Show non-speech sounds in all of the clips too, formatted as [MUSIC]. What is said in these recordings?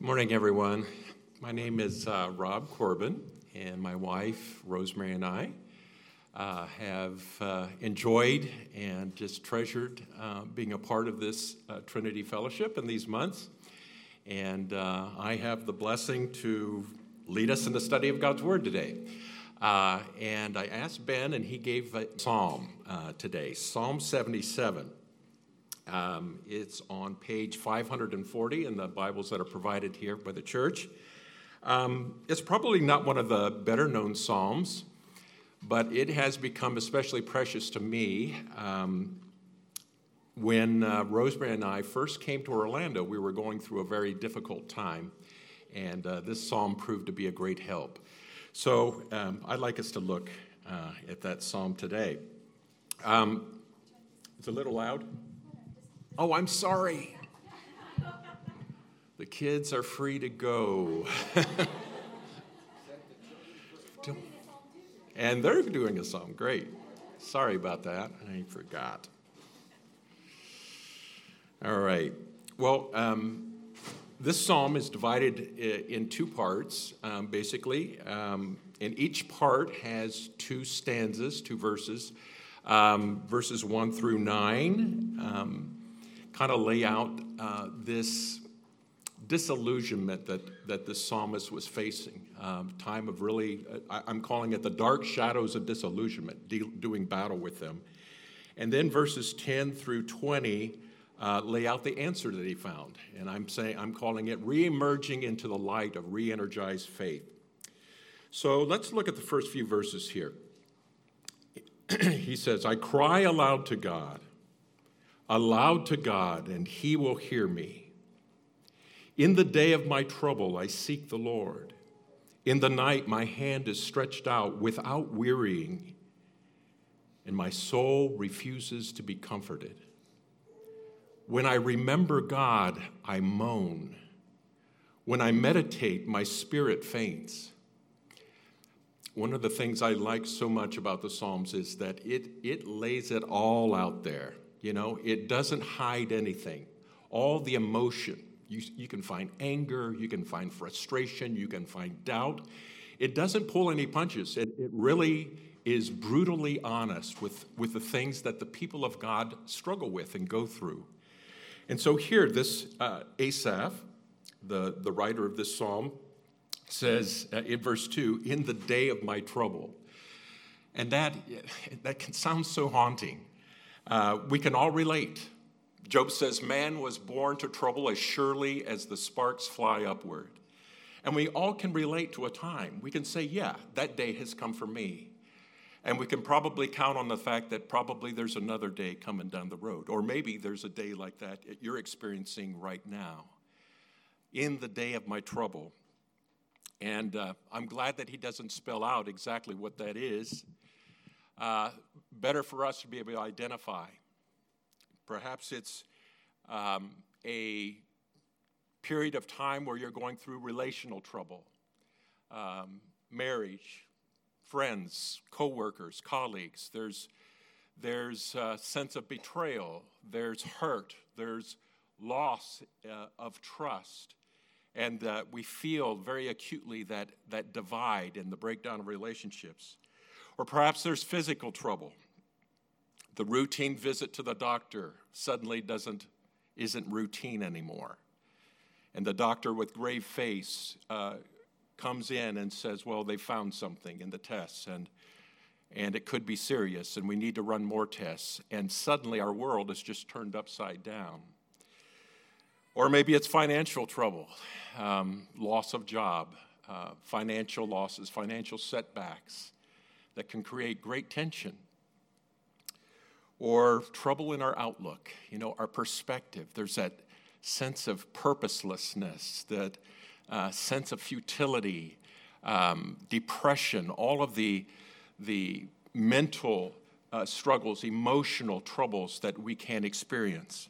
Good morning, everyone. My name is uh, Rob Corbin, and my wife, Rosemary, and I uh, have uh, enjoyed and just treasured uh, being a part of this uh, Trinity Fellowship in these months. And uh, I have the blessing to lead us in the study of God's Word today. and I asked Ben, and he gave a psalm today Psalm 77. Um, it's on page 540 in the Bibles that are provided here by the church. Um, it's probably not one of the better known Psalms, but it has become especially precious to me. Um, when uh, Rosemary and I first came to Orlando, we were going through a very difficult time, and uh, this psalm proved to be a great help. So um, I'd like us to look uh, at that psalm today. Um, it's a little loud. Oh, I'm sorry. The kids are free to go. [LAUGHS] and they're doing a song. Great. Sorry about that. I forgot. All right. Well, um, this psalm is divided in two parts, um, basically. Um, and each part has two stanzas, two verses, um, verses 1 through 9. Kind of lay out uh, this disillusionment that, that the psalmist was facing. Um, time of really, I, am calling it the dark shadows of disillusionment, de- doing battle with them. And then verses 10 through 20 uh, lay out the answer that he found. And I'm saying, I'm calling it re-emerging into the light of re-energized faith. So let's look at the first few verses here. [CLEARS THROAT] he says, I cry aloud to God aloud to God, and he will hear me. In the day of my trouble, I seek the Lord. In the night, my hand is stretched out without wearying, and my soul refuses to be comforted. When I remember God, I moan. When I meditate, my spirit faints. One of the things I like so much about the Psalms is that it, it lays it all out there. You know, it doesn't hide anything. All the emotion, you, you can find anger, you can find frustration, you can find doubt. It doesn't pull any punches. It, it really is brutally honest with, with the things that the people of God struggle with and go through. And so here, this uh, Asaph, the, the writer of this psalm, says uh, in verse 2 in the day of my trouble. And that, that can sound so haunting. Uh, we can all relate. Job says, Man was born to trouble as surely as the sparks fly upward. And we all can relate to a time. We can say, Yeah, that day has come for me. And we can probably count on the fact that probably there's another day coming down the road. Or maybe there's a day like that you're experiencing right now. In the day of my trouble. And uh, I'm glad that he doesn't spell out exactly what that is uh, better for us to be able to identify. Perhaps it's um, a period of time where you're going through relational trouble, um, marriage, friends, coworkers, colleagues. There's there's a sense of betrayal. There's hurt. There's loss uh, of trust. And uh, we feel very acutely that, that divide and the breakdown of relationships. Or perhaps there's physical trouble. The routine visit to the doctor suddenly doesn't, isn't routine anymore. And the doctor, with grave face, uh, comes in and says, Well, they found something in the tests, and, and it could be serious, and we need to run more tests. And suddenly our world is just turned upside down. Or maybe it's financial trouble, um, loss of job, uh, financial losses, financial setbacks that can create great tension or trouble in our outlook, you know, our perspective. There's that sense of purposelessness, that uh, sense of futility, um, depression, all of the, the mental uh, struggles, emotional troubles that we can experience.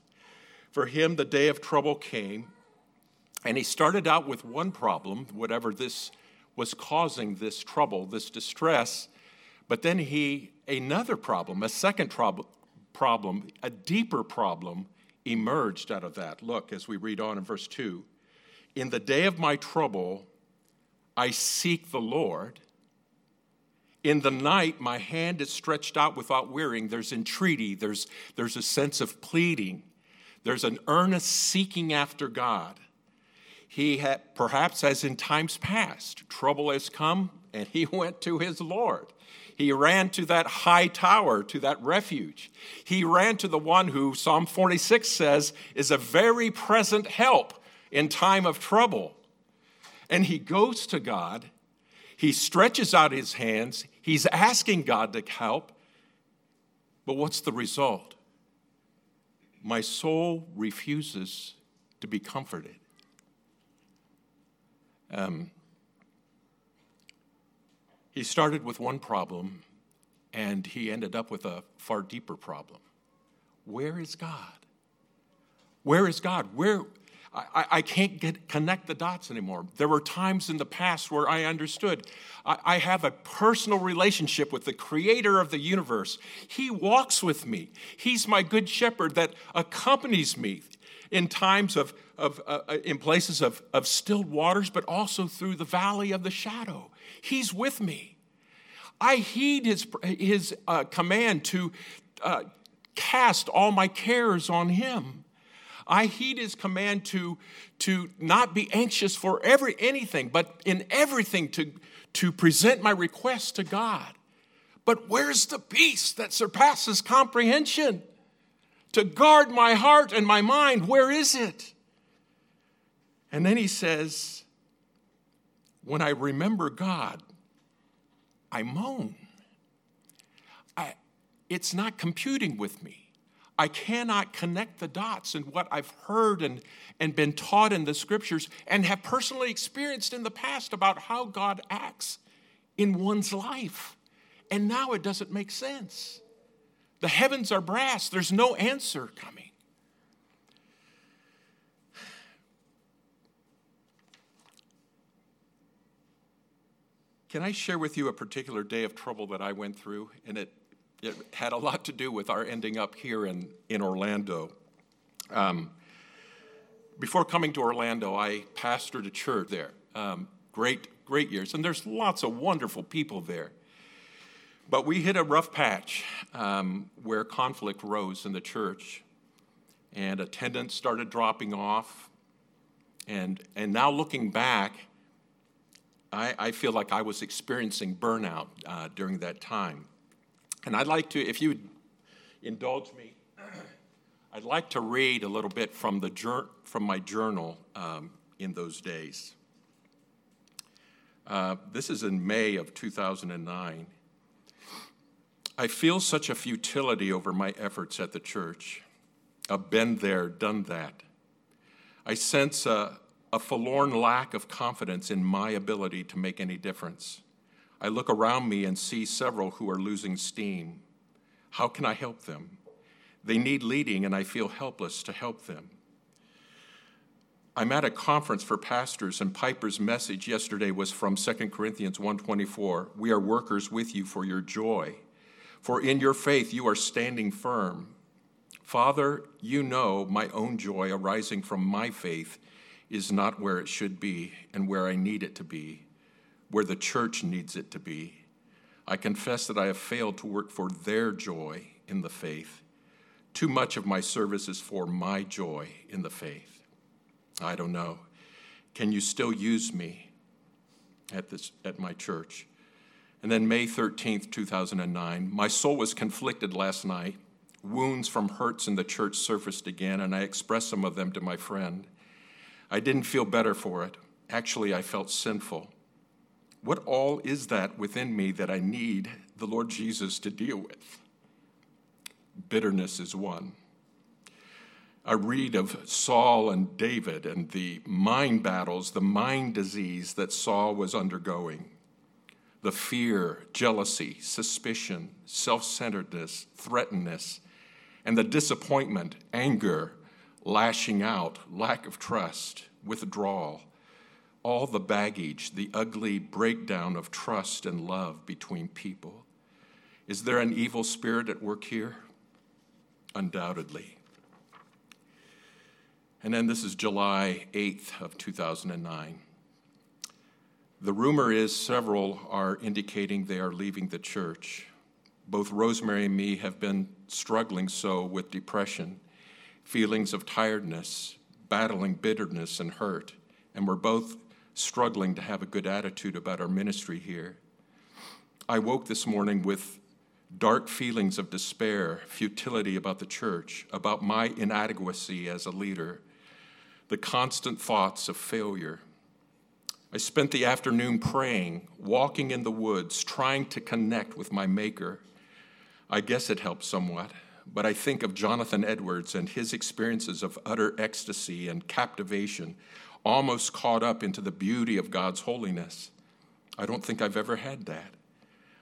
For him, the day of trouble came, and he started out with one problem, whatever this was causing this trouble, this distress, but then he, another problem, a second trouble, problem, a deeper problem emerged out of that. Look, as we read on in verse 2 In the day of my trouble, I seek the Lord. In the night, my hand is stretched out without wearying. There's entreaty, there's, there's a sense of pleading, there's an earnest seeking after God. He had, perhaps as in times past, trouble has come and he [LAUGHS] went to his Lord. He ran to that high tower, to that refuge. He ran to the one who, Psalm 46 says, is a very present help in time of trouble. And he goes to God. He stretches out his hands. He's asking God to help. But what's the result? My soul refuses to be comforted. Um, he started with one problem and he ended up with a far deeper problem. Where is God? Where is God? Where I, I can't get connect the dots anymore. There were times in the past where I understood. I, I have a personal relationship with the creator of the universe. He walks with me. He's my good shepherd that accompanies me in times of, of uh, uh in places of, of stilled waters, but also through the valley of the shadow. He's with me. I heed his, his uh, command to uh, cast all my cares on him. I heed his command to, to not be anxious for every anything, but in everything to, to present my request to God. But where's the peace that surpasses comprehension? To guard my heart and my mind, where is it? And then he says, When I remember God, I moan. I, it's not computing with me. I cannot connect the dots in what I've heard and, and been taught in the scriptures and have personally experienced in the past about how God acts in one's life. And now it doesn't make sense. The heavens are brass, there's no answer coming. Can I share with you a particular day of trouble that I went through? And it it had a lot to do with our ending up here in, in Orlando. Um, before coming to Orlando, I pastored a church there. Um, great, great years. And there's lots of wonderful people there. But we hit a rough patch um, where conflict rose in the church, and attendance started dropping off. And, and now looking back, I, I feel like I was experiencing burnout uh, during that time. And I'd like to, if you would indulge me, [CLEARS THROAT] I'd like to read a little bit from, the, from my journal um, in those days. Uh, this is in May of 2009. I feel such a futility over my efforts at the church. I've been there, done that. I sense a, a forlorn lack of confidence in my ability to make any difference. I look around me and see several who are losing steam. How can I help them? They need leading, and I feel helpless to help them. I'm at a conference for pastors, and Piper's message yesterday was from 2 Corinthians 1:24. We are workers with you for your joy, for in your faith you are standing firm. Father, you know my own joy arising from my faith is not where it should be and where I need it to be where the church needs it to be. I confess that I have failed to work for their joy in the faith. Too much of my service is for my joy in the faith. I don't know. Can you still use me at, this, at my church? And then May 13th, 2009, my soul was conflicted last night. Wounds from hurts in the church surfaced again, and I expressed some of them to my friend. I didn't feel better for it. Actually, I felt sinful. What all is that within me that I need the Lord Jesus to deal with? Bitterness is one. I read of Saul and David and the mind battles, the mind disease that Saul was undergoing. The fear, jealousy, suspicion, self centeredness, threatenedness, and the disappointment, anger, lashing out, lack of trust, withdrawal, all the baggage, the ugly breakdown of trust and love between people. Is there an evil spirit at work here? Undoubtedly. And then this is July 8th of 2009. The rumor is several are indicating they are leaving the church. Both Rosemary and me have been struggling so with depression, feelings of tiredness, battling bitterness and hurt, and we're both struggling to have a good attitude about our ministry here. I woke this morning with dark feelings of despair, futility about the church, about my inadequacy as a leader, the constant thoughts of failure. I spent the afternoon praying, walking in the woods, trying to connect with my Maker. I guess it helped somewhat, but I think of Jonathan Edwards and his experiences of utter ecstasy and captivation, almost caught up into the beauty of God's holiness. I don't think I've ever had that.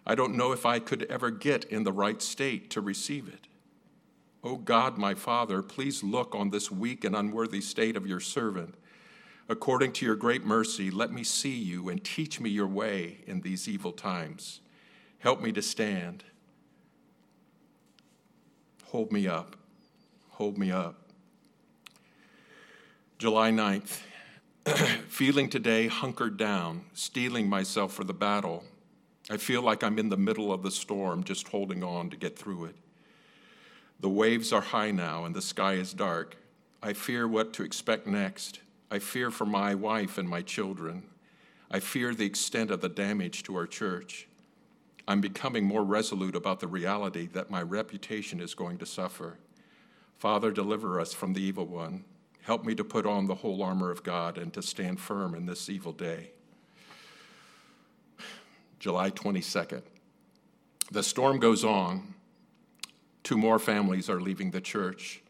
I don't know if I could ever get in the right state to receive it. O oh God, my Father, please look on this weak and unworthy state of your servant. According to your great mercy, let me see you and teach me your way in these evil times. Help me to stand. Hold me up. Hold me up. July 9th. [CLEARS THROAT] Feeling today hunkered down, steeling myself for the battle I feel like I'm in the middle of the storm, just holding on to get through it. The waves are high now and the sky is dark. I fear what to expect next. I fear for my wife and my children. I fear the extent of the damage to our church. I'm becoming more resolute about the reality that my reputation is going to suffer. Father, deliver us from the evil one. Help me to put on the whole armor of God and to stand firm in this evil day. July 22nd. The storm goes on. Two more families are leaving the church.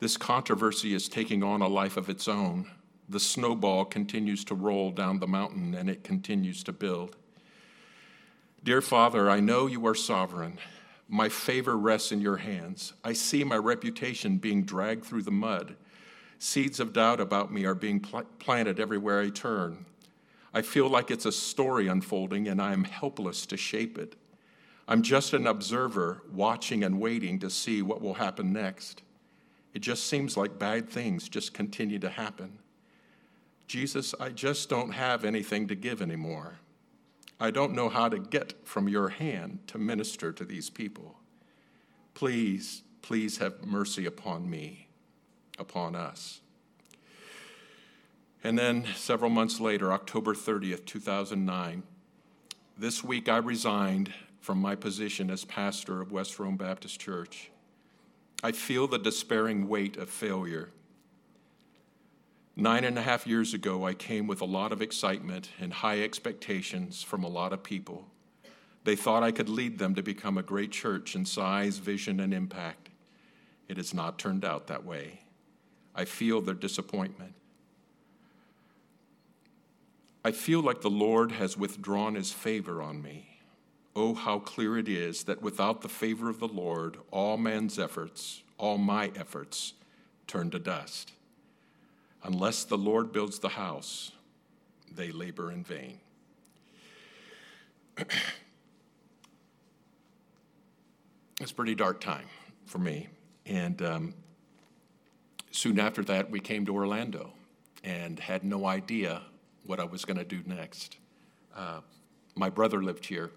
This controversy is taking on a life of its own. The snowball continues to roll down the mountain and it continues to build. Dear Father, I know you are sovereign. My favor rests in your hands. I see my reputation being dragged through the mud. Seeds of doubt about me are being pl- planted everywhere I turn. I feel like it's a story unfolding and I am helpless to shape it. I'm just an observer watching and waiting to see what will happen next. It just seems like bad things just continue to happen. Jesus, I just don't have anything to give anymore. I don't know how to get from your hand to minister to these people. Please, please have mercy upon me, upon us. And then several months later, October 30th, 2009, this week I resigned from my position as pastor of West Rome Baptist Church. I feel the despairing weight of failure. Nine and a half years ago, I came with a lot of excitement and high expectations from a lot of people. They thought I could lead them to become a great church in size, vision, and impact. It has not turned out that way. I feel their disappointment. I feel like the Lord has withdrawn his favor on me. Oh, how clear it is that without the favor of the Lord, all man's efforts, all my efforts, turn to dust. Unless the Lord builds the house, they labor in vain. [CLEARS THROAT] it's a pretty dark time for me. And um, soon after that, we came to Orlando and had no idea what I was going to do next. Uh, my brother lived here.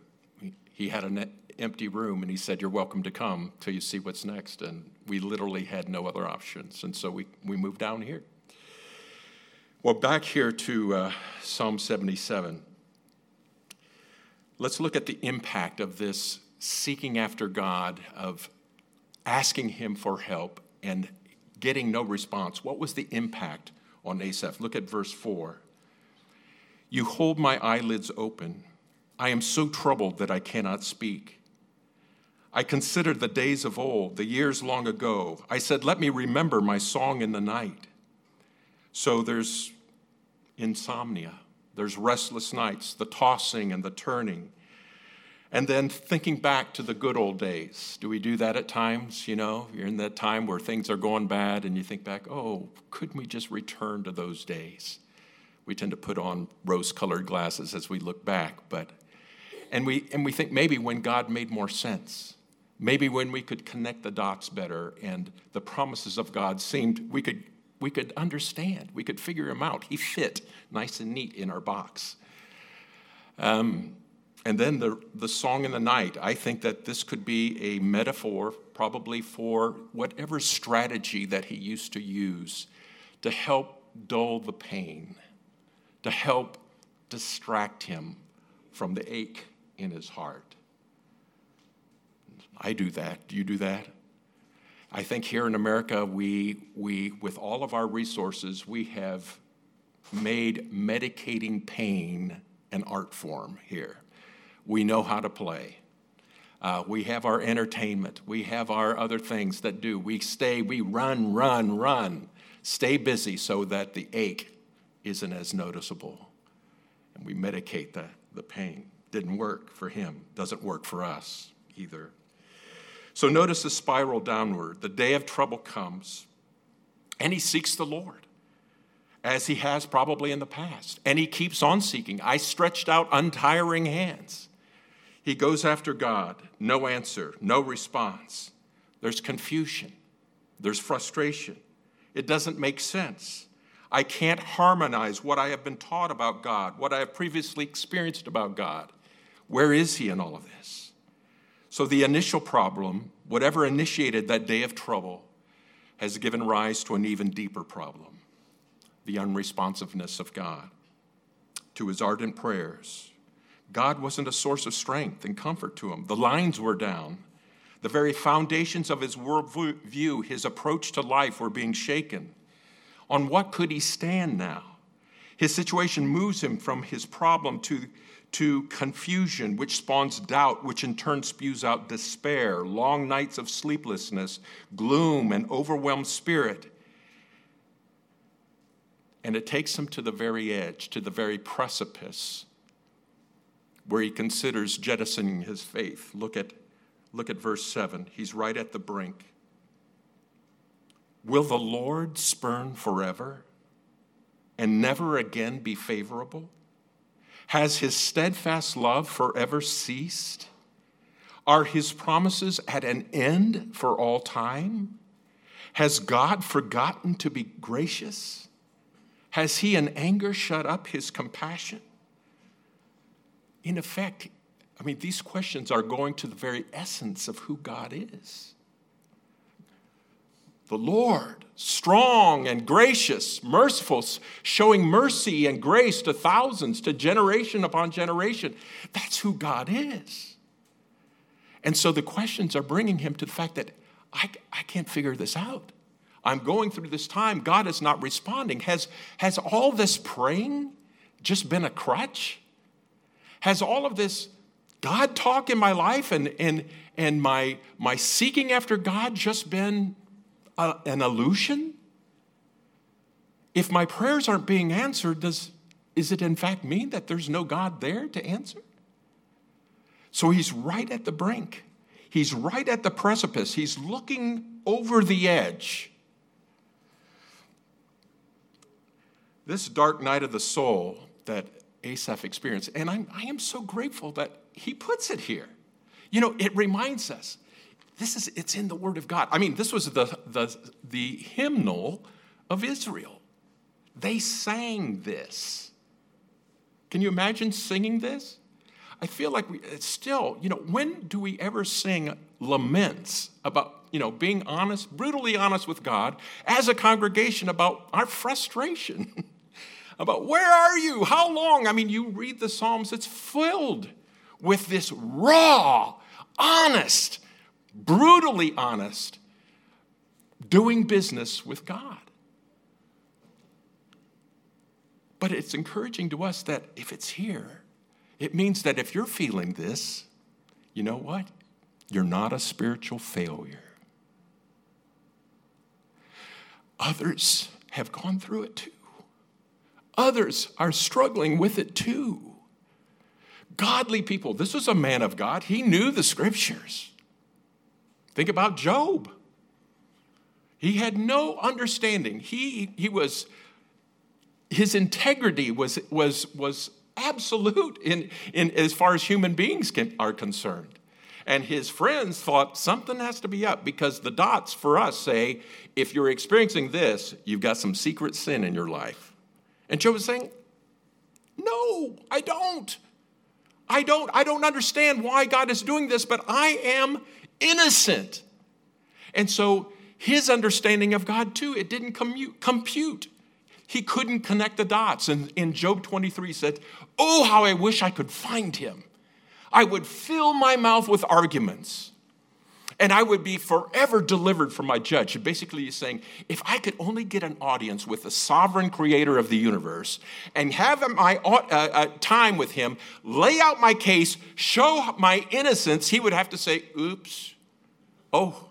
He, had an empty room, and he said, You're welcome to come till you see what's next. And we literally had no other options. And so we, we moved down here. Well, back here to uh, Psalm 77. Let's look at the impact of this seeking after God, of asking Him for help and getting no response. What was the impact on Asaph? Look at verse 4. You hold my eyelids open. I am so troubled that I cannot speak. I considered the days of old, the years long ago. I said, Let me remember my song in the night. So there's insomnia, there's restless nights, the tossing and the turning. And then thinking back to the good old days. Do we do that at times? You know, you're in that time where things are going bad and you think back, oh, couldn't we just return to those days? we tend to put on rose colored glasses as we look back but and we and we think maybe when god made more sense maybe when we could connect the dots better and the promises of god seemed we could we could understand, we could figure him out. He fit nice and neat in our box. Um, and then the, the song in the night. I think that this could be a metaphor, probably for whatever strategy that he used to use to help dull the pain, to help distract him from the ache in his heart. I do that. Do you do that? I think here in America, we, we, with all of our resources, we have made medicating pain an art form here. We know how to play. Uh, we have our entertainment. We have our other things that do. We stay, we run, run, run. Stay busy so that the ache isn't as noticeable. And we medicate the, the pain. Didn't work for him, doesn't work for us either. So notice the spiral downward. The day of trouble comes, and he seeks the Lord, as he has probably in the past. And he keeps on seeking. I stretched out untiring hands. He goes after God, no answer, no response. There's confusion, there's frustration. It doesn't make sense. I can't harmonize what I have been taught about God, what I have previously experienced about God. Where is He in all of this? So the initial problem, whatever initiated that day of trouble, has given rise to an even deeper problem the unresponsiveness of God to his ardent prayers. God wasn't a source of strength and comfort to him. The lines were down. The very foundations of his worldview, his approach to life, were being shaken. On what could he stand now? His situation moves him from his problem to to confusion, which spawns doubt, which in turn spews out despair, long nights of sleeplessness, gloom, and overwhelmed spirit. And it takes him to the very edge, to the very precipice, where he considers jettisoning his faith. Look at, look at verse 7. He's right at the brink. Will the Lord spurn forever and never again be favorable? Has his steadfast love forever ceased? Are his promises at an end for all time? Has God forgotten to be gracious? Has he in anger shut up his compassion? In effect, I mean, these questions are going to the very essence of who God is the Lord, strong and gracious, merciful, showing mercy and grace to thousands, to generation upon generation. That's who God is. And so the questions are bringing him to the fact that I, I can't figure this out. I'm going through this time. God is not responding. Has, has all this praying just been a crutch? Has all of this God talk in my life and, and, and my, my seeking after God just been a, an illusion? If my prayers aren't being answered, does, is it in fact mean that there's no God there to answer? So he's right at the brink. He's right at the precipice. He's looking over the edge. This dark night of the soul that Asaph experienced, and I'm, I am so grateful that he puts it here. You know, it reminds us this is, it's in the Word of God. I mean, this was the, the, the hymnal of Israel. They sang this. Can you imagine singing this? I feel like we it's still, you know, when do we ever sing laments about, you know, being honest, brutally honest with God as a congregation about our frustration? [LAUGHS] about where are you? How long? I mean, you read the Psalms, it's filled with this raw, honest, brutally honest, doing business with God. But it's encouraging to us that if it's here, it means that if you're feeling this, you know what? You're not a spiritual failure. Others have gone through it too. Others are struggling with it too. Godly people. This was a man of God. He knew the scriptures. Think about Job. He had no understanding. He, he was, his integrity was, was, was absolute in, in, as far as human beings can, are concerned. And his friends thought something has to be up because the dots for us say if you're experiencing this, you've got some secret sin in your life. And Job is saying, No, I don't. I don't. I don't understand why God is doing this, but I am innocent. And so his understanding of God, too, it didn't compute. He couldn't connect the dots. And in Job 23 said, Oh, how I wish I could find him. I would fill my mouth with arguments and I would be forever delivered from my judge. And basically, he's saying, if I could only get an audience with the sovereign creator of the universe and have my uh, uh, time with him, lay out my case, show my innocence, he would have to say, oops, oh,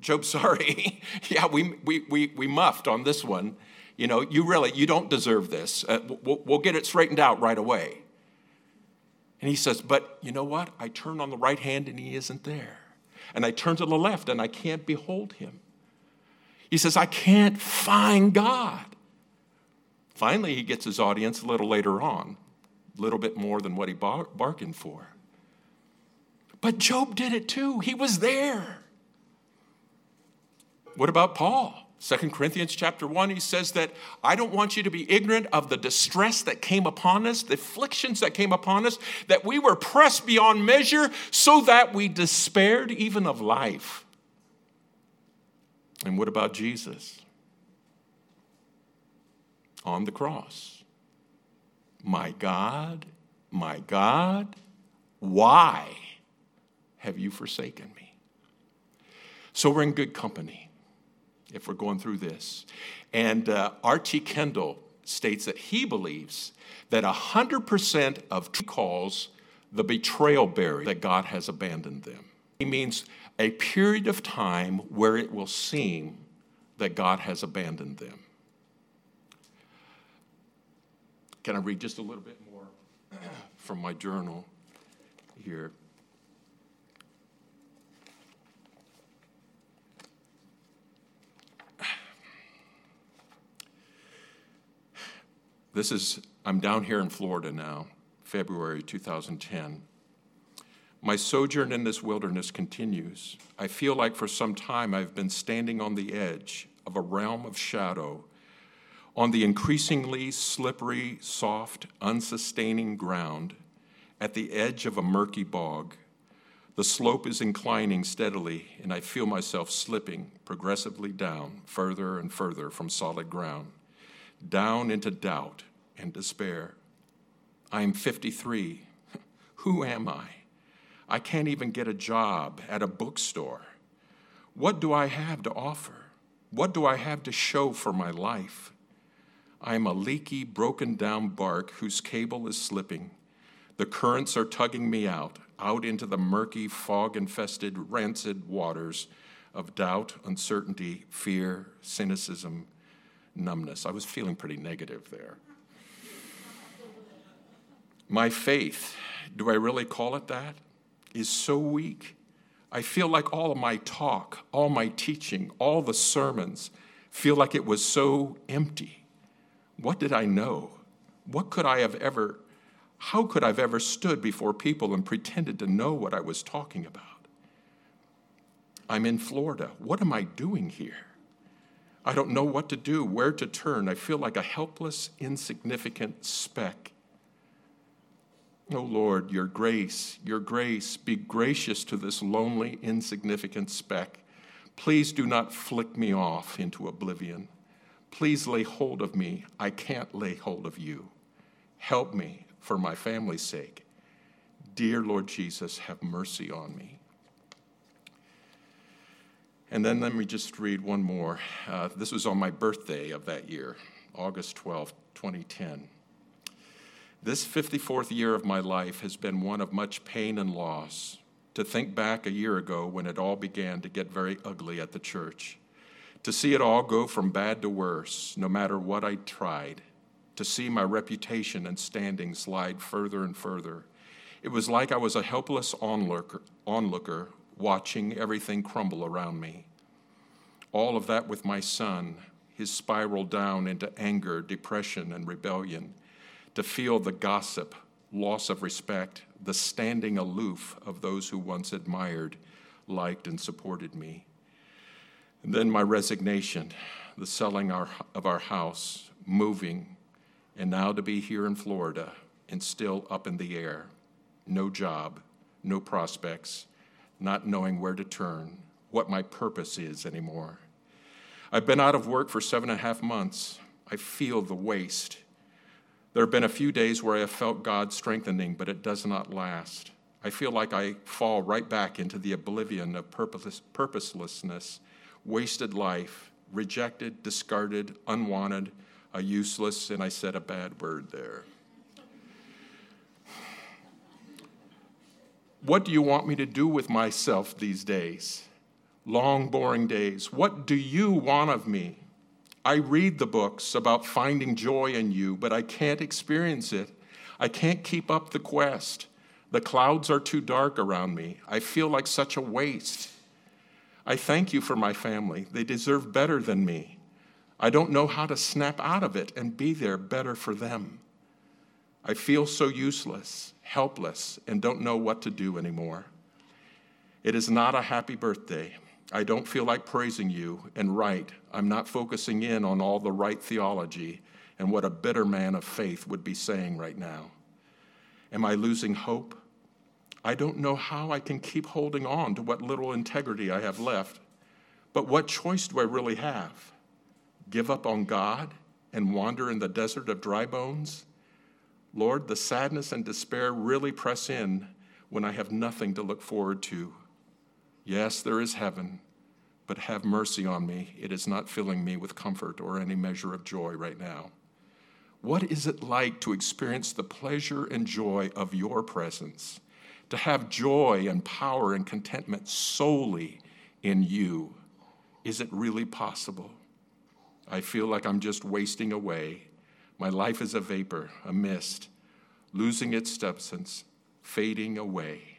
Job, [LAUGHS] sorry. yeah, we, we, we, we muffed on this one. You know, you really, you don't deserve this. Uh, we'll, we'll get it straightened out right away. And he says, but you know what? I turn on the right hand and he isn't there and I turn to the left and I can't behold him. He says, I can't find God. Finally, he gets his audience a little later on, a little bit more than what he bar- bargained for. But Job did it too, he was there. What about Paul? 2 Corinthians chapter 1, he says that I don't want you to be ignorant of the distress that came upon us, the afflictions that came upon us, that we were pressed beyond measure so that we despaired even of life. And what about Jesus? On the cross. My God, my God, why have you forsaken me? So we're in good company if we're going through this. And uh. Kendall states that he believes that 100% of calls the betrayal barrier that God has abandoned them. He means a period of time where it will seem that God has abandoned them. Can I read just a little bit more [CLEARS THROAT] from my journal here? This is, I'm down here in Florida now, February 2010. My sojourn in this wilderness continues. I feel like for some time I've been standing on the edge of a realm of shadow, on the increasingly slippery, soft, unsustaining ground, at the edge of a murky bog. The slope is inclining steadily, and I feel myself slipping progressively down, further and further from solid ground down into doubt and despair. I am 53. [LAUGHS] Who am I? I can't even get a job at a bookstore. What do I have to offer? What do I have to show for my life? I am a leaky, broken down bark whose cable is slipping. The currents are tugging me out, out into the murky, fog infested, rancid waters of doubt, uncertainty, fear, cynicism, numbness. I was feeling pretty negative there. My faith, do I really call it that, is so weak. I feel like all of my talk, all my teaching, all the sermons feel like it was so empty. What did I know? What could I have ever, how could I have ever stood before people and pretended to know what I was talking about? I'm in Florida. What am I doing here? I don't know what to do, where to turn. I feel like a helpless, insignificant speck. Oh Lord, your grace, your grace, be gracious to this lonely, insignificant speck. Please do not flick me off into oblivion. Please lay hold of me. I can't lay hold of you. Help me for my family's sake. Dear Lord Jesus, have mercy on me. And then let me just read one more. Uh, this was on my birthday of that year, August 12, 2010. This 54th year of my life has been one of much pain and loss. To think back a year ago when it all began to get very ugly at the church, to see it all go from bad to worse, no matter what I tried, to see my reputation and standing slide further and further. It was like I was a helpless onlooker, onlooker watching everything crumble around me. All of that with my son, his spiral down into anger, depression, and rebellion, to feel the gossip, loss of respect, the standing aloof of those who once admired, liked, and supported me. And then my resignation, the selling our, of our house, moving, and now to be here in Florida and still up in the air. No job, no prospects, not knowing where to turn, what my purpose is anymore. I've been out of work for seven and a half months. I feel the waste. There have been a few days where I have felt God strengthening, but it does not last. I feel like I fall right back into the oblivion of purpose, purposelessness, wasted life, rejected, discarded, unwanted, a useless, and I said a bad word there. What do you want me to do with myself these days? Long, boring days. What do you want of me? I read the books about finding joy in you, but I can't experience it. I can't keep up the quest. The clouds are too dark around me. I feel like such a waste. I thank you for my family. They deserve better than me. I don't know how to snap out of it and be there better for them. I feel so useless helpless, and don't know what to do anymore. It is not a happy birthday. I don't feel like praising you, and right, I'm not focusing in on all the right theology and what a bitter man of faith would be saying right now. Am I losing hope? I don't know how I can keep holding on to what little integrity I have left. But what choice do I really have? Give up on God and wander in the desert of dry bones? Lord, the sadness and despair really press in when I have nothing to look forward to. Yes, there is heaven, but have mercy on me. It is not filling me with comfort or any measure of joy right now. What is it like to experience the pleasure and joy of your presence? To have joy and power and contentment solely in you? Is it really possible? I feel like I'm just wasting away my life is a vapor, a mist, losing its substance, fading away.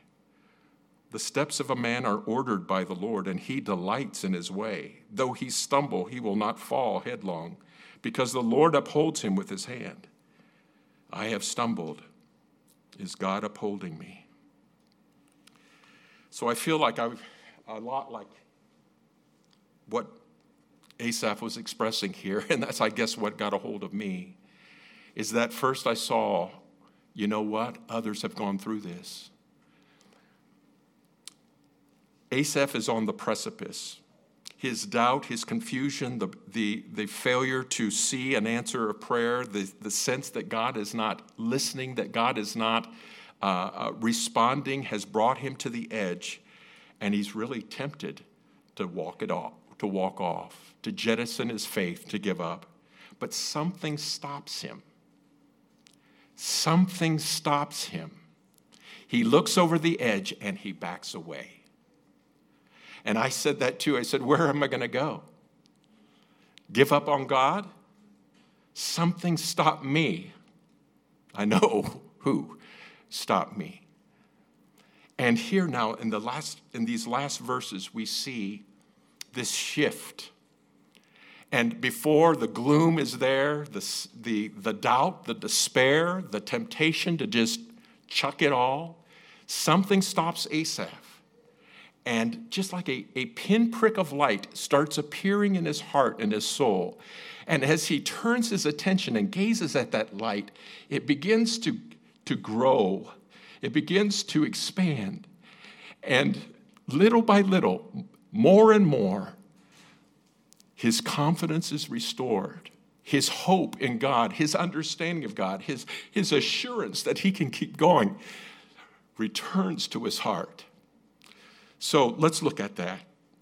The steps of a man are ordered by the Lord, and he delights in his way. Though he stumble, he will not fall headlong, because the Lord upholds him with his hand. I have stumbled. Is God upholding me? So I feel like I'm a lot like what Asaph was expressing here, [LAUGHS] and that's, I guess, what got a hold of me is that first I saw, you know what? Others have gone through this. Asaph is on the precipice. His doubt, his confusion, the, the, the failure to see an answer of prayer, the, the sense that God is not listening, that God is not uh, uh, responding, has brought him to the edge, and he's really tempted to walk it off, to walk off, to jettison his faith, to give up. But something stops him something stops him. He looks over the edge and he backs away. And I said that too. I said, Where am I going to go? Give up on God? Something stopped me. I know [LAUGHS] who stopped me. And here now in the last in these last verses we see this shift and before the gloom is there, the, the, the doubt, the despair, the temptation to just chuck it all, something stops Asaph. And just like a, a pinprick of light starts appearing in his heart and his soul. And as he turns his attention and gazes at that light, it begins to, to grow, it begins to expand. And little by little, more and more, his confidence is restored. His hope in God, his understanding of God, his, his assurance that he can keep going returns to his heart. So let's look at that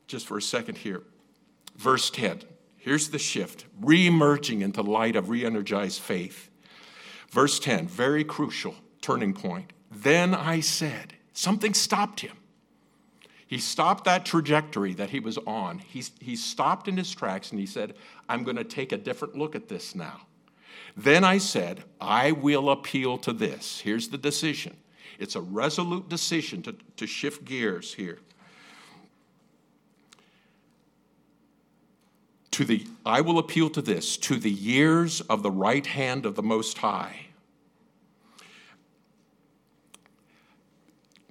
just for a second here. Verse 10. Here's the shift, re-emerging into light of re-energized faith. Verse 10, very crucial turning point. Then I said, something stopped him. He stopped that trajectory that he was on. He, he stopped in his tracks and he said, I'm going to take a different look at this now. Then I said, I will appeal to this. Here's the decision it's a resolute decision to, to shift gears here. To the, I will appeal to this, to the years of the right hand of the Most High.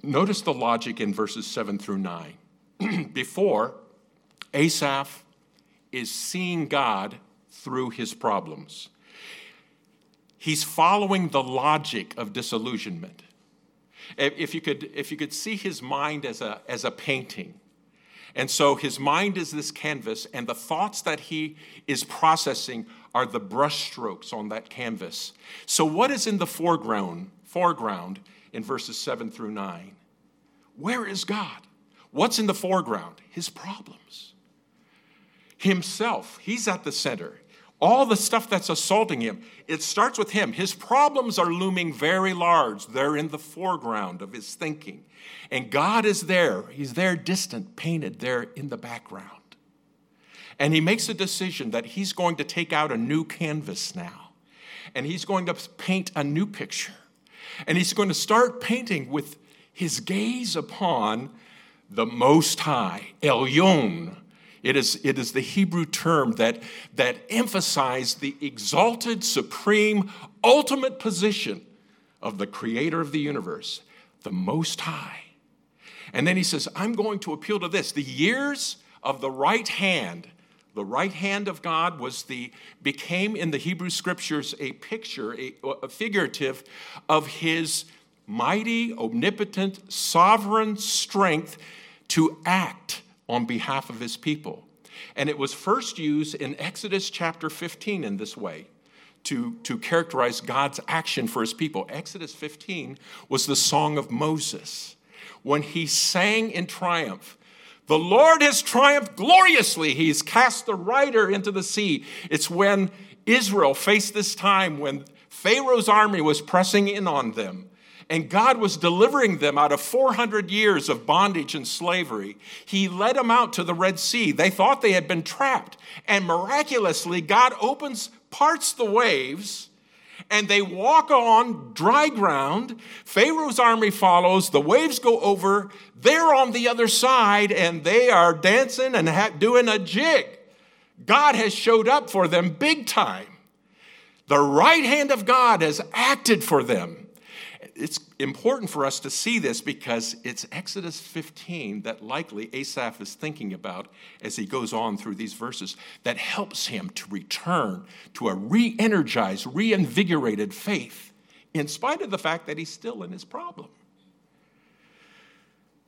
Notice the logic in verses 7 through 9. [CLEARS THROAT] Before, Asaph is seeing God through his problems. He's following the logic of disillusionment. If you could, if you could see his mind as a, as a painting, and so his mind is this canvas, and the thoughts that he is processing are the brushstrokes on that canvas. So, what is in the foreground, foreground in verses 7 through 9? Where is God? What's in the foreground? His problems. Himself, he's at the center. All the stuff that's assaulting him, it starts with him. His problems are looming very large, they're in the foreground of his thinking. And God is there. He's there, distant, painted there in the background. And he makes a decision that he's going to take out a new canvas now. And he's going to paint a new picture. And he's going to start painting with his gaze upon the Most High, Elyon. It is, it is the Hebrew term that, that emphasized the exalted, supreme, ultimate position of the creator of the universe, the Most High. And then he says, I'm going to appeal to this. The years of the right hand, the right hand of God was the, became in the Hebrew scriptures a picture, a, a figurative of his mighty, omnipotent, sovereign strength to act on behalf of his people. And it was first used in Exodus chapter 15 in this way to, to characterize God's action for his people. Exodus 15 was the song of Moses when he sang in triumph. The Lord has triumphed gloriously. He's cast the rider into the sea. It's when Israel faced this time when Pharaoh's army was pressing in on them and God was delivering them out of 400 years of bondage and slavery. He led them out to the Red Sea. They thought they had been trapped. And miraculously, God opens, parts the waves, and they walk on dry ground. Pharaoh's army follows. The waves go over. They're on the other side, and they are dancing and ha- doing a jig. God has showed up for them big time. The right hand of God has acted for them it's important for us to see this because it's Exodus 15 that likely Asaph is thinking about as he goes on through these verses that helps him to return to a re energized, reinvigorated faith in spite of the fact that he's still in his problem.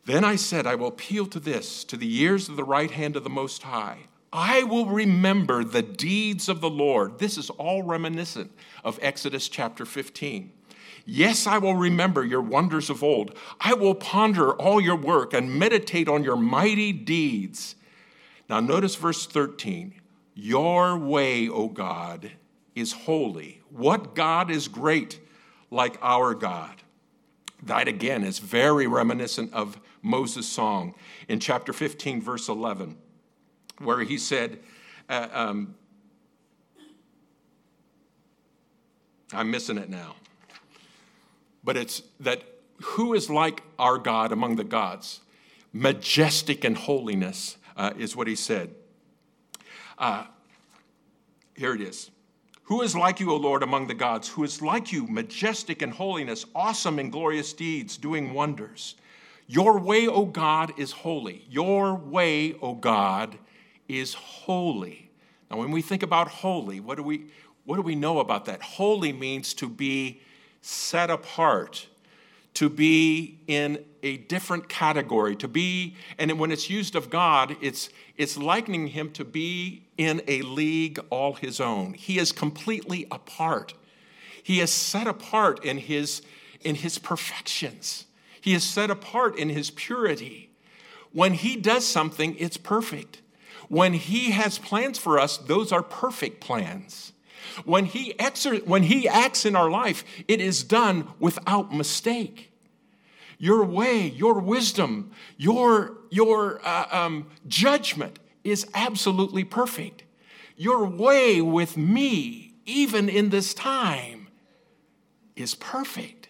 Then I said, I will appeal to this, to the years of the right hand of the Most High. I will remember the deeds of the Lord. This is all reminiscent of Exodus chapter 15. Yes, I will remember your wonders of old. I will ponder all your work and meditate on your mighty deeds. Now, notice verse 13. Your way, O God, is holy. What God is great like our God? That again is very reminiscent of Moses' song in chapter 15, verse 11, where he said, uh, um, I'm missing it now but it's that who is like our God among the gods? Majestic in holiness uh, is what he said. Uh, here it is. Who is like you, O Lord, among the gods? Who is like you, majestic in holiness, awesome in glorious deeds, doing wonders? Your way, O God, is holy. Your way, O God, is holy. Now, when we think about holy, what do we, what do we know about that? Holy means to be set apart, to be in a different category, to be, and when it's used of God, it's, it's likening him to be in a league all his own. He is completely apart. He is set apart in his, in his perfections. He is set apart in his purity. When he does something, it's perfect. When he has plans for us, those are perfect plans. When he, exer- when he acts in our life, it is done without mistake. Your way, your wisdom, your, your uh, um, judgment is absolutely perfect. Your way with me, even in this time, is perfect,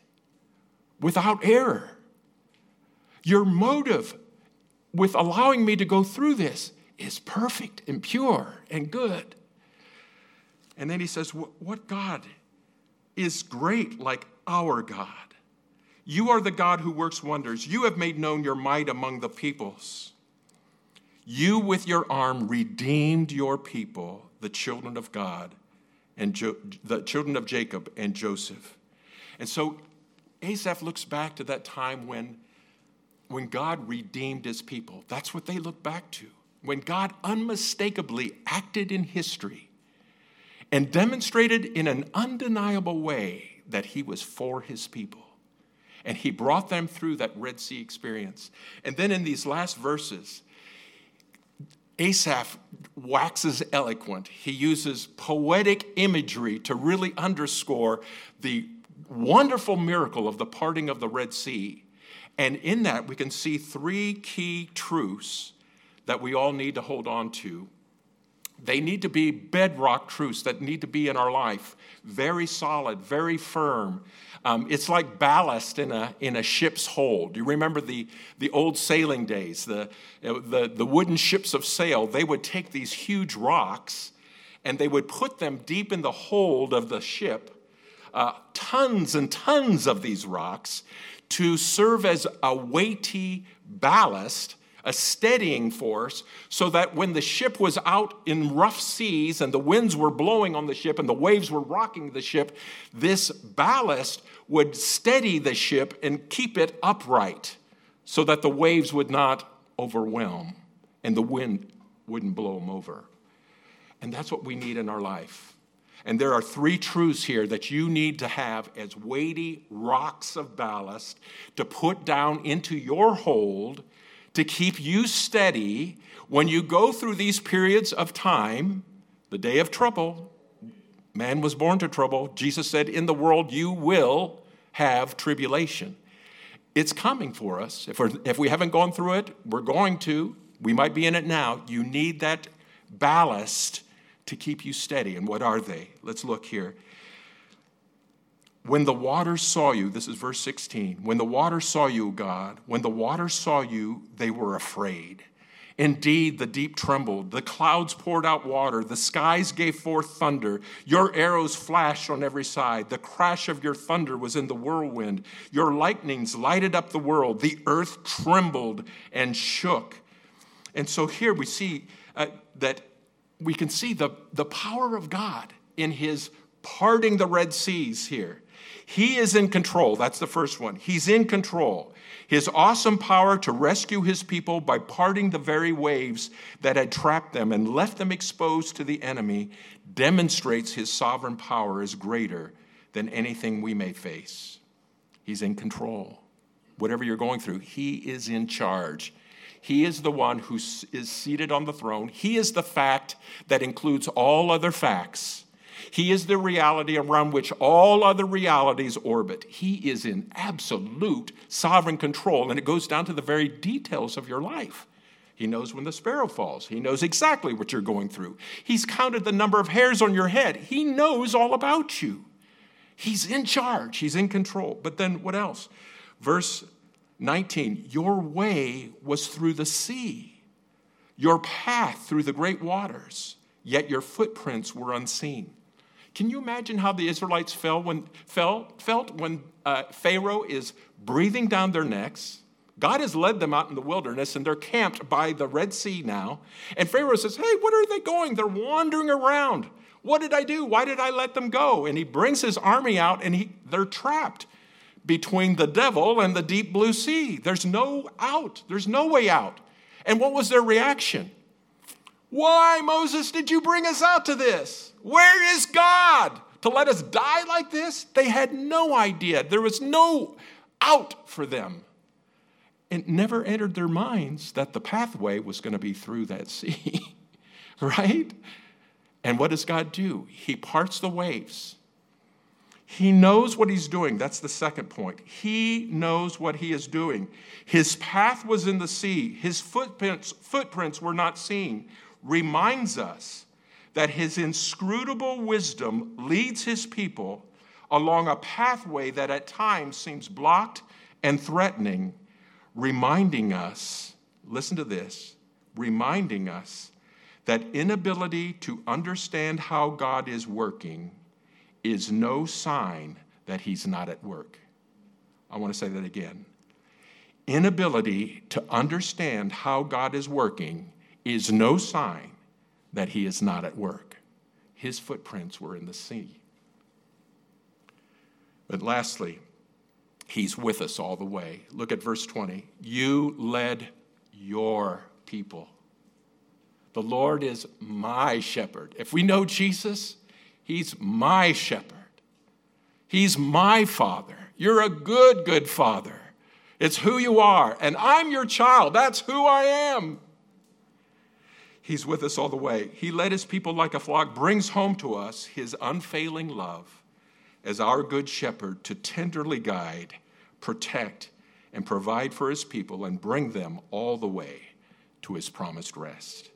without error. Your motive with allowing me to go through this is perfect and pure and good. And then he says, What God is great like our God? You are the God who works wonders. You have made known your might among the peoples. You, with your arm, redeemed your people, the children of God, and jo- the children of Jacob and Joseph. And so Asaph looks back to that time when, when God redeemed his people. That's what they look back to. When God unmistakably acted in history and demonstrated in an undeniable way that he was for his people. And he brought them through that Red Sea experience. And then in these last verses, Asaph waxes eloquent. He uses poetic imagery to really underscore the wonderful miracle of the parting of the Red Sea. And in that, we can see three key truths that we all need to hold on to. They need to be bedrock truths that need to be in our life, very solid, very firm. Um, it's like ballast in a, in a ship's hold. Do You remember the, the old sailing days, the, the, the wooden ships of sail, they would take these huge rocks and they would put them deep in the hold of the ship uh, tons and tons of these rocks to serve as a weighty ballast, a steadying force, so that when the ship was out in rough seas and the winds were blowing on the ship and the waves were rocking the ship, this ballast would steady the ship and keep it upright so that the waves would not overwhelm and the wind wouldn't blow them over. And that's what we need in our life. And there are three truths here that you need to have as weighty rocks of ballast to put down into your hold to keep you steady when you go through these periods of time, the day of trouble. Man was born to trouble. Jesus said, In the world you will have tribulation. It's coming for us. If, if we haven't gone through it, we're going to. We might be in it now. You need that ballast to keep you steady. And what are they? Let's look here. When the waters saw you, this is verse 16. When the waters saw you, God, when the waters saw you, they were afraid. Indeed, the deep trembled, the clouds poured out water, the skies gave forth thunder, your arrows flashed on every side, the crash of your thunder was in the whirlwind, your lightnings lighted up the world, the earth trembled and shook. And so here we see uh, that we can see the, the power of God in his parting the Red Seas here. He is in control. That's the first one. He's in control. His awesome power to rescue his people by parting the very waves that had trapped them and left them exposed to the enemy demonstrates his sovereign power is greater than anything we may face. He's in control. Whatever you're going through, he is in charge. He is the one who is seated on the throne. He is the fact that includes all other facts. He is the reality around which all other realities orbit. He is in absolute sovereign control, and it goes down to the very details of your life. He knows when the sparrow falls. He knows exactly what you're going through. He's counted the number of hairs on your head. He knows all about you. He's in charge, he's in control. But then what else? Verse 19, your way was through the sea, your path through the great waters, yet your footprints were unseen. Can you imagine how the Israelites felt when, felt, felt when uh, Pharaoh is breathing down their necks? God has led them out in the wilderness and they're camped by the Red Sea now. And Pharaoh says, Hey, what are they going? They're wandering around. What did I do? Why did I let them go? And he brings his army out and he, they're trapped between the devil and the deep blue sea. There's no out, there's no way out. And what was their reaction? Why, Moses, did you bring us out to this? Where is God? To let us die like this? They had no idea. There was no out for them. It never entered their minds that the pathway was going to be through that sea, [LAUGHS] right? And what does God do? He parts the waves he knows what he's doing. That's the second point. He knows what he is doing. His path was in the sea, his footprints, footprints were not seen. Reminds us that his inscrutable wisdom leads his people along a pathway that at times seems blocked and threatening, reminding us, listen to this, reminding us that inability to understand how God is working is no sign that he's not at work. I want to say that again. Inability to understand how God is working is no sign that He is not at work. His footprints were in the sea. But lastly, He's with us all the way. Look at verse 20. You led your people. The Lord is my shepherd. If we know Jesus, He's my shepherd. He's my father. You're a good, good father. It's who you are. And I'm your child. That's who I am. He's with us all the way. He led his people like a flock, brings home to us his unfailing love as our good shepherd to tenderly guide, protect, and provide for his people and bring them all the way to his promised rest.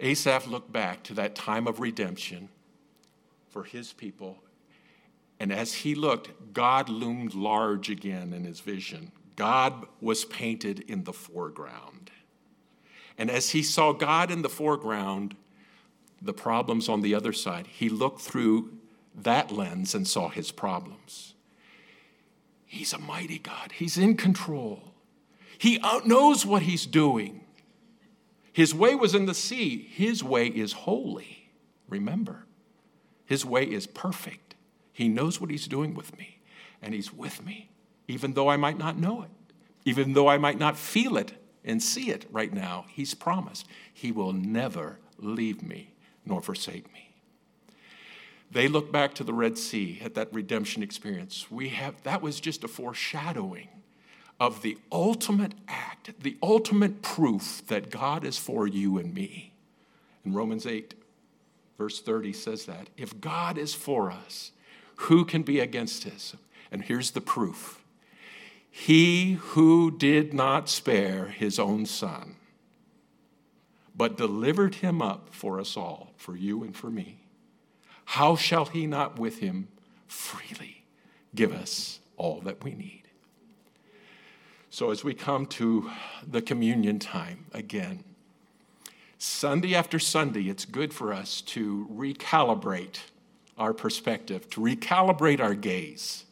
Asaph looked back to that time of redemption for his people. And as he looked, God loomed large again in his vision. God was painted in the foreground. And as he saw God in the foreground, the problems on the other side, he looked through that lens and saw his problems. He's a mighty God, he's in control, he uh, knows what he's doing. His way was in the sea, his way is holy. Remember. His way is perfect. He knows what He's doing with me, and He's with me, even though I might not know it, even though I might not feel it and see it right now. He's promised He will never leave me nor forsake me. They look back to the Red Sea at that redemption experience. We have that was just a foreshadowing of the ultimate act, the ultimate proof that God is for you and me. In Romans 8, Verse 30 says that. If God is for us, who can be against us? And here's the proof He who did not spare his own son, but delivered him up for us all, for you and for me, how shall he not with him freely give us all that we need? So, as we come to the communion time again, Sunday after Sunday, it's good for us to recalibrate our perspective, to recalibrate our gaze,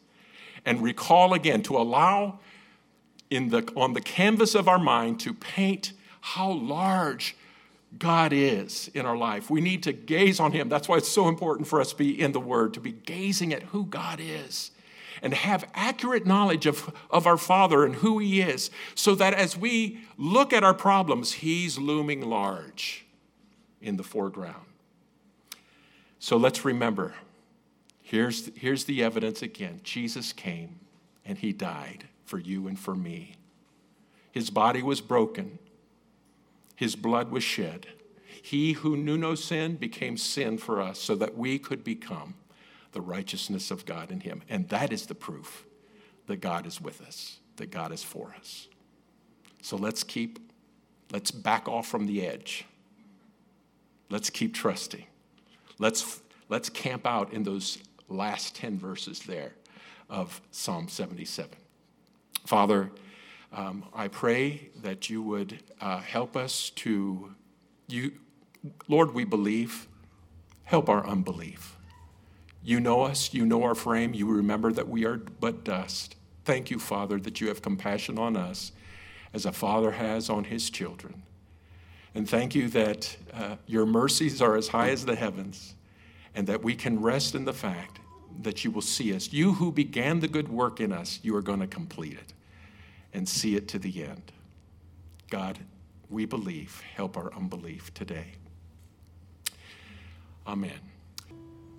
and recall again, to allow in the, on the canvas of our mind to paint how large God is in our life. We need to gaze on Him. That's why it's so important for us to be in the Word, to be gazing at who God is and have accurate knowledge of, of our Father and who He is, so that as we look at our problems, He's looming large in the foreground. So let's remember here's, here's the evidence again Jesus came and He died for you and for me. His body was broken, His blood was shed. He who knew no sin became sin for us so that we could become the righteousness of God in him. And that is the proof that God is with us, that God is for us. So let's keep, let's back off from the edge. Let's keep trusting. Let's, let's camp out in those last 10 verses there of Psalm 77. Father, um, I pray that you would uh, help us to, you, Lord, we believe, help our unbelief. You know us, you know our frame, you remember that we are but dust. Thank you, Father, that you have compassion on us as a father has on his children. And thank you that uh, your mercies are as high as the heavens, and that we can rest in the fact that you will see us. You who began the good work in us, you are going to complete it and see it to the end. God, we believe. Help our unbelief today. Amen.